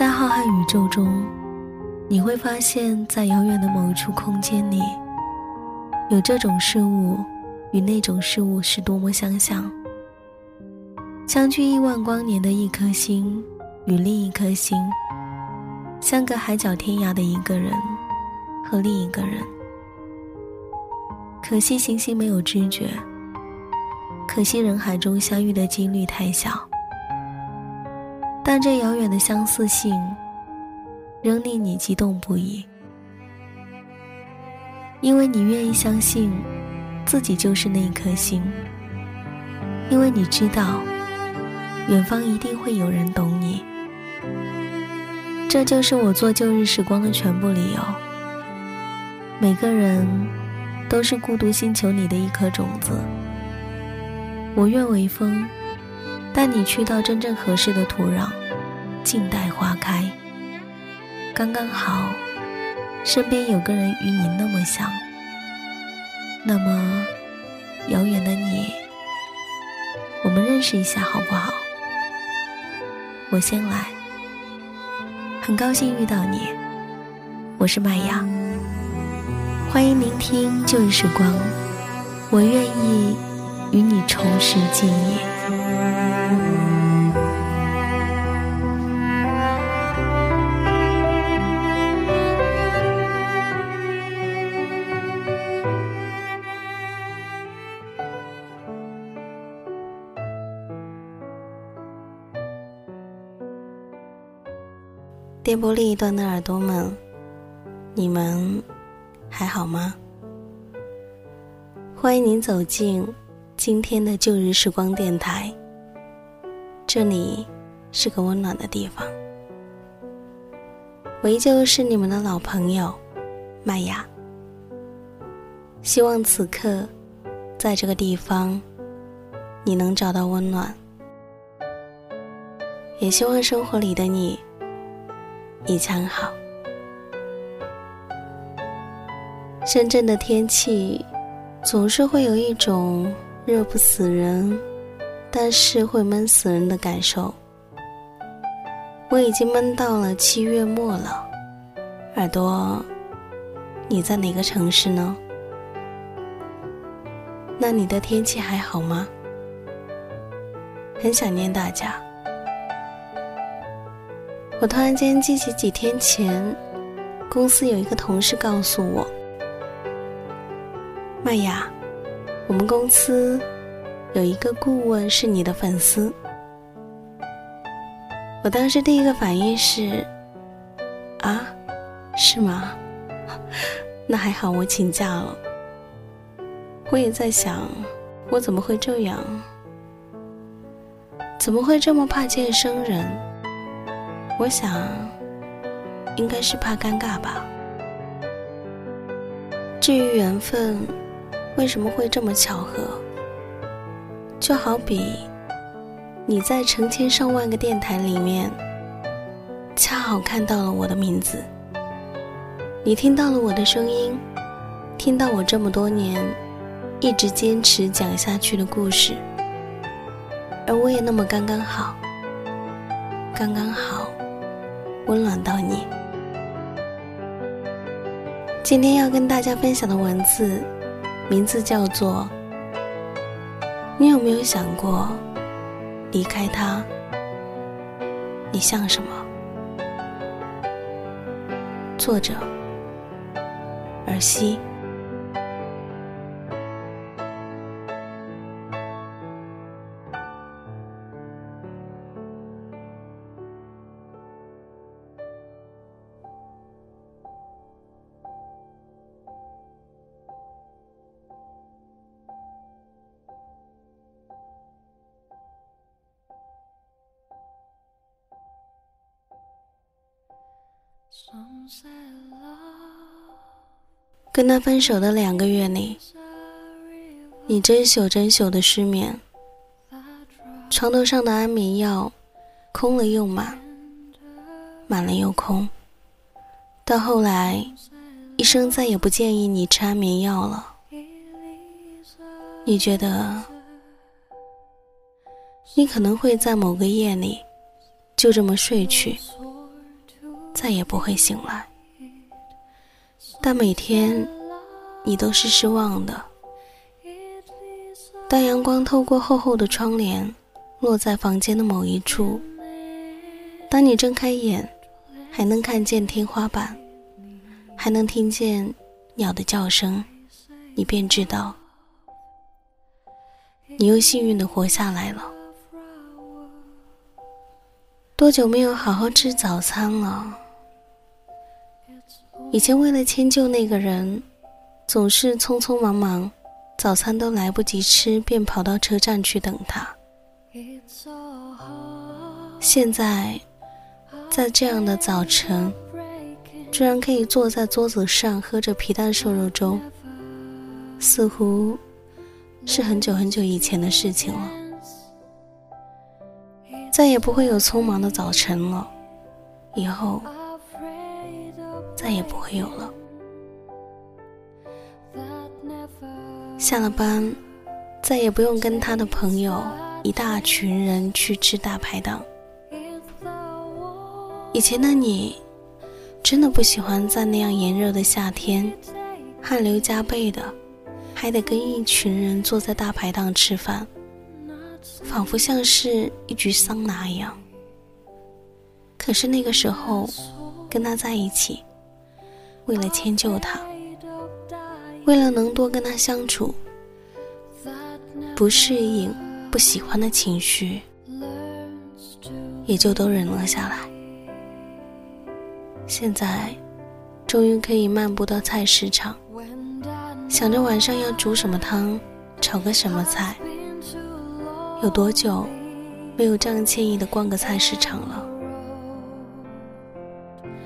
在浩瀚宇宙中，你会发现在遥远的某一处空间里，有这种事物与那种事物是多么相像。相距亿万光年的一颗星与另一颗星，相隔海角天涯的一个人和另一个人。可惜行星没有知觉，可惜人海中相遇的几率太小。但这遥远的相似性，仍令你激动不已，因为你愿意相信，自己就是那一颗星，因为你知道。远方一定会有人懂你，这就是我做旧日时光的全部理由。每个人都是孤独星球里的一颗种子，我愿为风，带你去到真正合适的土壤，静待花开。刚刚好，身边有个人与你那么像，那么遥远的你，我们认识一下好不好？我先来，很高兴遇到你，我是麦芽，欢迎聆听旧日时光，我愿意与你重拾记忆。电波另一端的耳朵们，你们还好吗？欢迎您走进今天的旧日时光电台。这里是个温暖的地方，我依旧是你们的老朋友麦雅。希望此刻在这个地方，你能找到温暖，也希望生活里的你。一枪好。深圳的天气总是会有一种热不死人，但是会闷死人的感受。我已经闷到了七月末了，耳朵，你在哪个城市呢？那你的天气还好吗？很想念大家。我突然间记起几天前，公司有一个同事告诉我：“麦雅，我们公司有一个顾问是你的粉丝。”我当时第一个反应是：“啊，是吗？那还好，我请假了。”我也在想，我怎么会这样？怎么会这么怕见生人？我想，应该是怕尴尬吧。至于缘分，为什么会这么巧合？就好比你在成千上万个电台里面，恰好看到了我的名字，你听到了我的声音，听到我这么多年一直坚持讲下去的故事，而我也那么刚刚好，刚刚好。温暖到你。今天要跟大家分享的文字，名字叫做“你有没有想过，离开他，你像什么？”作者：尔西。跟他分手的两个月里，你真宿真宿的失眠，床头上的安眠药空了又满，满了又空。到后来，医生再也不建议你吃安眠药了。你觉得，你可能会在某个夜里就这么睡去。再也不会醒来。但每天，你都是失望的。当阳光透过厚厚的窗帘，落在房间的某一处，当你睁开眼，还能看见天花板，还能听见鸟的叫声，你便知道，你又幸运的活下来了。多久没有好好吃早餐了？以前为了迁就那个人，总是匆匆忙忙。早餐都来不及吃，便跑到车站去等他。现在，在这样的早晨，居然可以坐在桌子上喝着皮蛋瘦肉粥，似乎是很久很久以前的事情了。再也不会有匆忙的早晨了，以后再也不会有了。下了班，再也不用跟他的朋友一大群人去吃大排档。以前的你，真的不喜欢在那样炎热的夏天，汗流浃背的，还得跟一群人坐在大排档吃饭，仿佛像是一局桑拿一样。可是那个时候，跟他在一起，为了迁就他。为了能多跟他相处，不适应、不喜欢的情绪，也就都忍了下来。现在，终于可以漫步到菜市场，想着晚上要煮什么汤，炒个什么菜。有多久没有这样惬意的逛个菜市场了？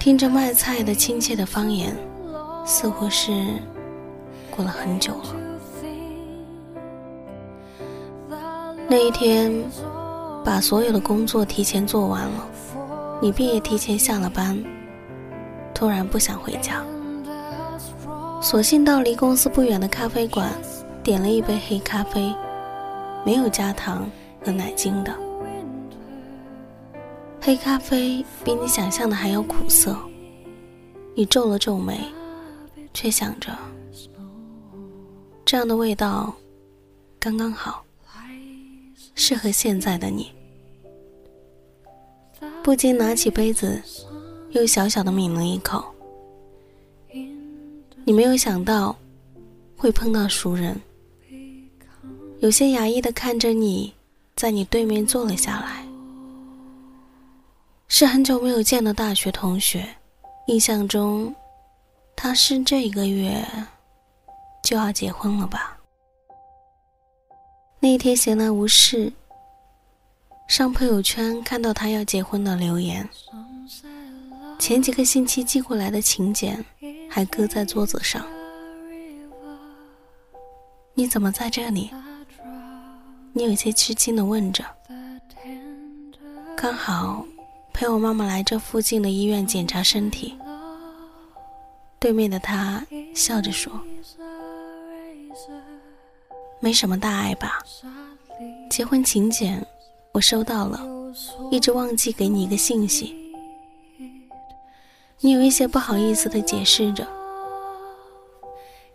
听着卖菜的亲切的方言，似乎是。过了很久了。那一天，把所有的工作提前做完了，你便也提前下了班。突然不想回家，索性到离公司不远的咖啡馆，点了一杯黑咖啡，没有加糖和奶精的。黑咖啡比你想象的还要苦涩。你皱了皱眉，却想着。这样的味道，刚刚好，适合现在的你。不禁拿起杯子，又小小的抿了一口。你没有想到，会碰到熟人。有些讶异的看着你，在你对面坐了下来。是很久没有见的大学同学，印象中，他是这一个月。就要结婚了吧？那一天闲来无事，上朋友圈看到他要结婚的留言，前几个星期寄过来的请柬还搁在桌子上。你怎么在这里？你有些吃惊的问着。刚好陪我妈妈来这附近的医院检查身体。对面的他笑着说。没什么大碍吧？结婚请柬我收到了，一直忘记给你一个信息。你有一些不好意思的解释着。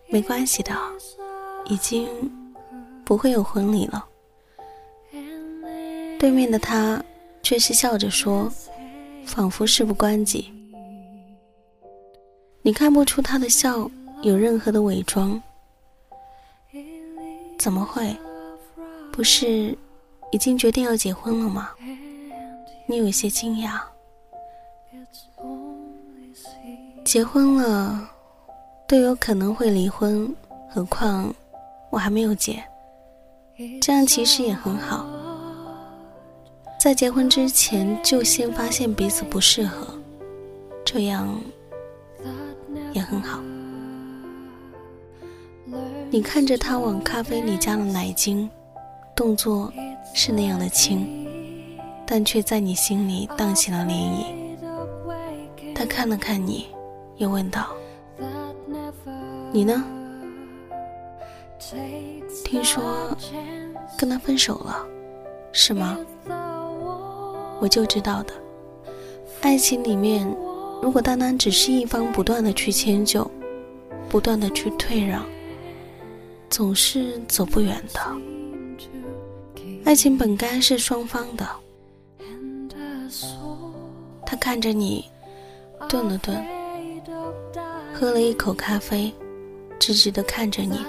没关系的，已经不会有婚礼了。对面的他却是笑着说，仿佛事不关己。你看不出他的笑有任何的伪装。怎么会？不是已经决定要结婚了吗？你有些惊讶。结婚了，都有可能会离婚，何况我还没有结。这样其实也很好，在结婚之前就先发现彼此不适合，这样也很好。你看着他往咖啡里加了奶精，动作是那样的轻，但却在你心里荡起了涟漪。他看了看你，又问道：“你呢？听说跟他分手了，是吗？”我就知道的，爱情里面如果单单只是一方不断的去迁就，不断的去退让，总是走不远的。爱情本该是双方的。他看着你，顿了顿，喝了一口咖啡，直直的看着你。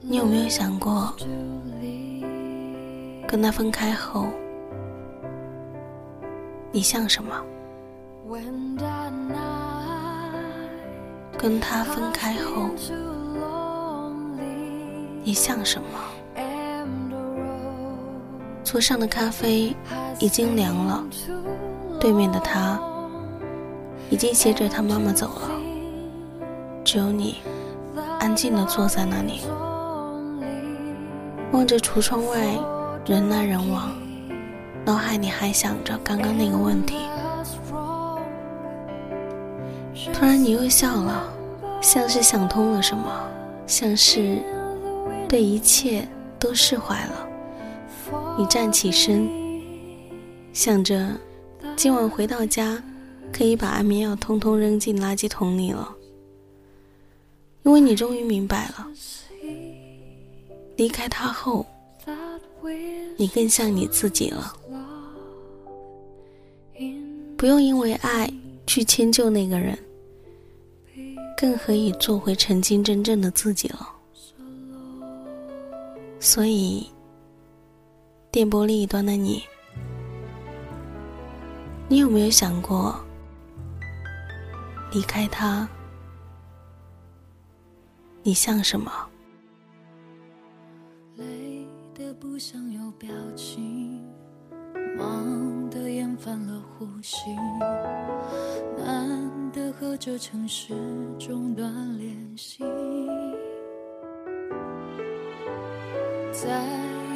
你有没有想过，跟他分开后，你像什么？跟他分开后，你像什么？桌上的咖啡已经凉了，对面的他已经携着他妈妈走了，只有你安静的坐在那里。望着橱窗外人来人往，脑海里还想着刚刚那个问题。突然你又笑了，像是想通了什么，像是对一切都释怀了。你站起身，想着今晚回到家可以把安眠药通通扔进垃圾桶里了，因为你终于明白了。离开他后，你更像你自己了。不用因为爱去迁就那个人，更可以做回曾经真正的自己了。所以，电波另一端的你，你有没有想过，离开他，你像什么？不想有表情，忙得厌烦了呼吸，难得和这城市中断联系，在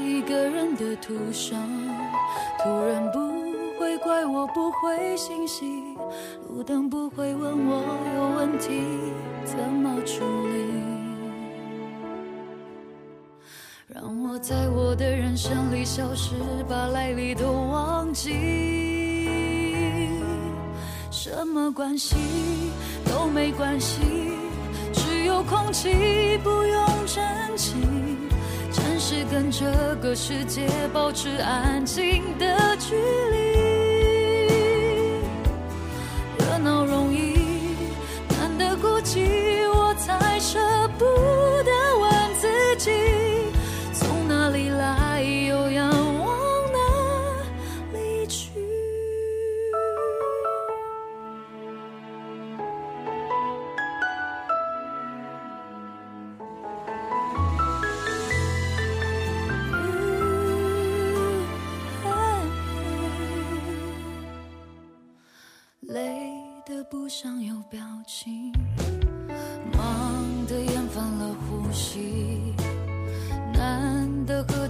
一个人的途上，突然不会怪我不回信息，路灯不会问我有问题。的人生里消失，把来历都忘记。什么关系都没关系，只有空气不用珍惜。暂时跟这个世界保持安静的距离。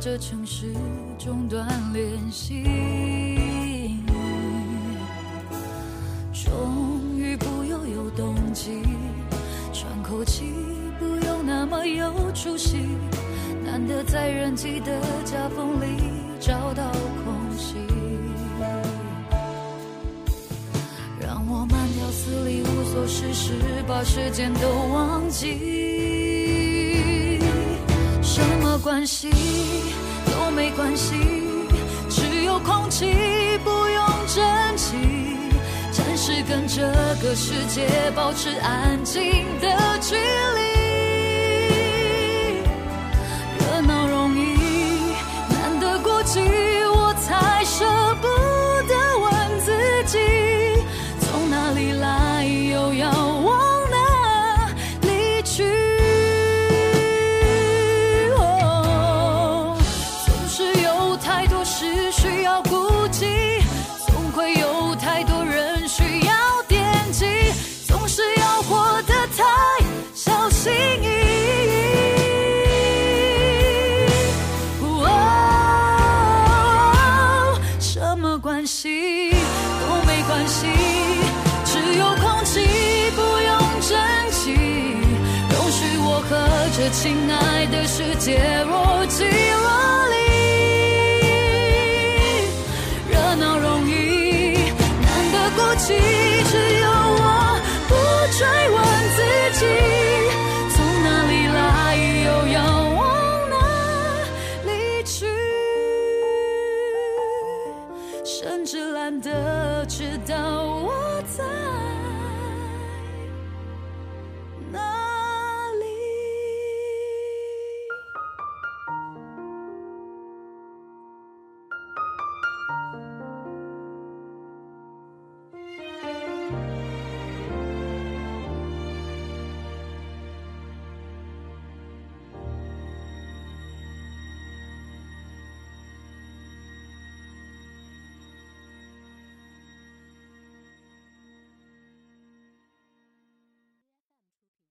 这城市中断联系，终于不又有动机，喘口气不用那么有出息，难得在人挤的夹缝里找到空隙。死里无所事事，把时间都忘记。关系都没关系，只有空气不用珍惜。暂时跟这个世界保持安静的距离。这亲爱的世界若即若离热闹容易难得孤寂。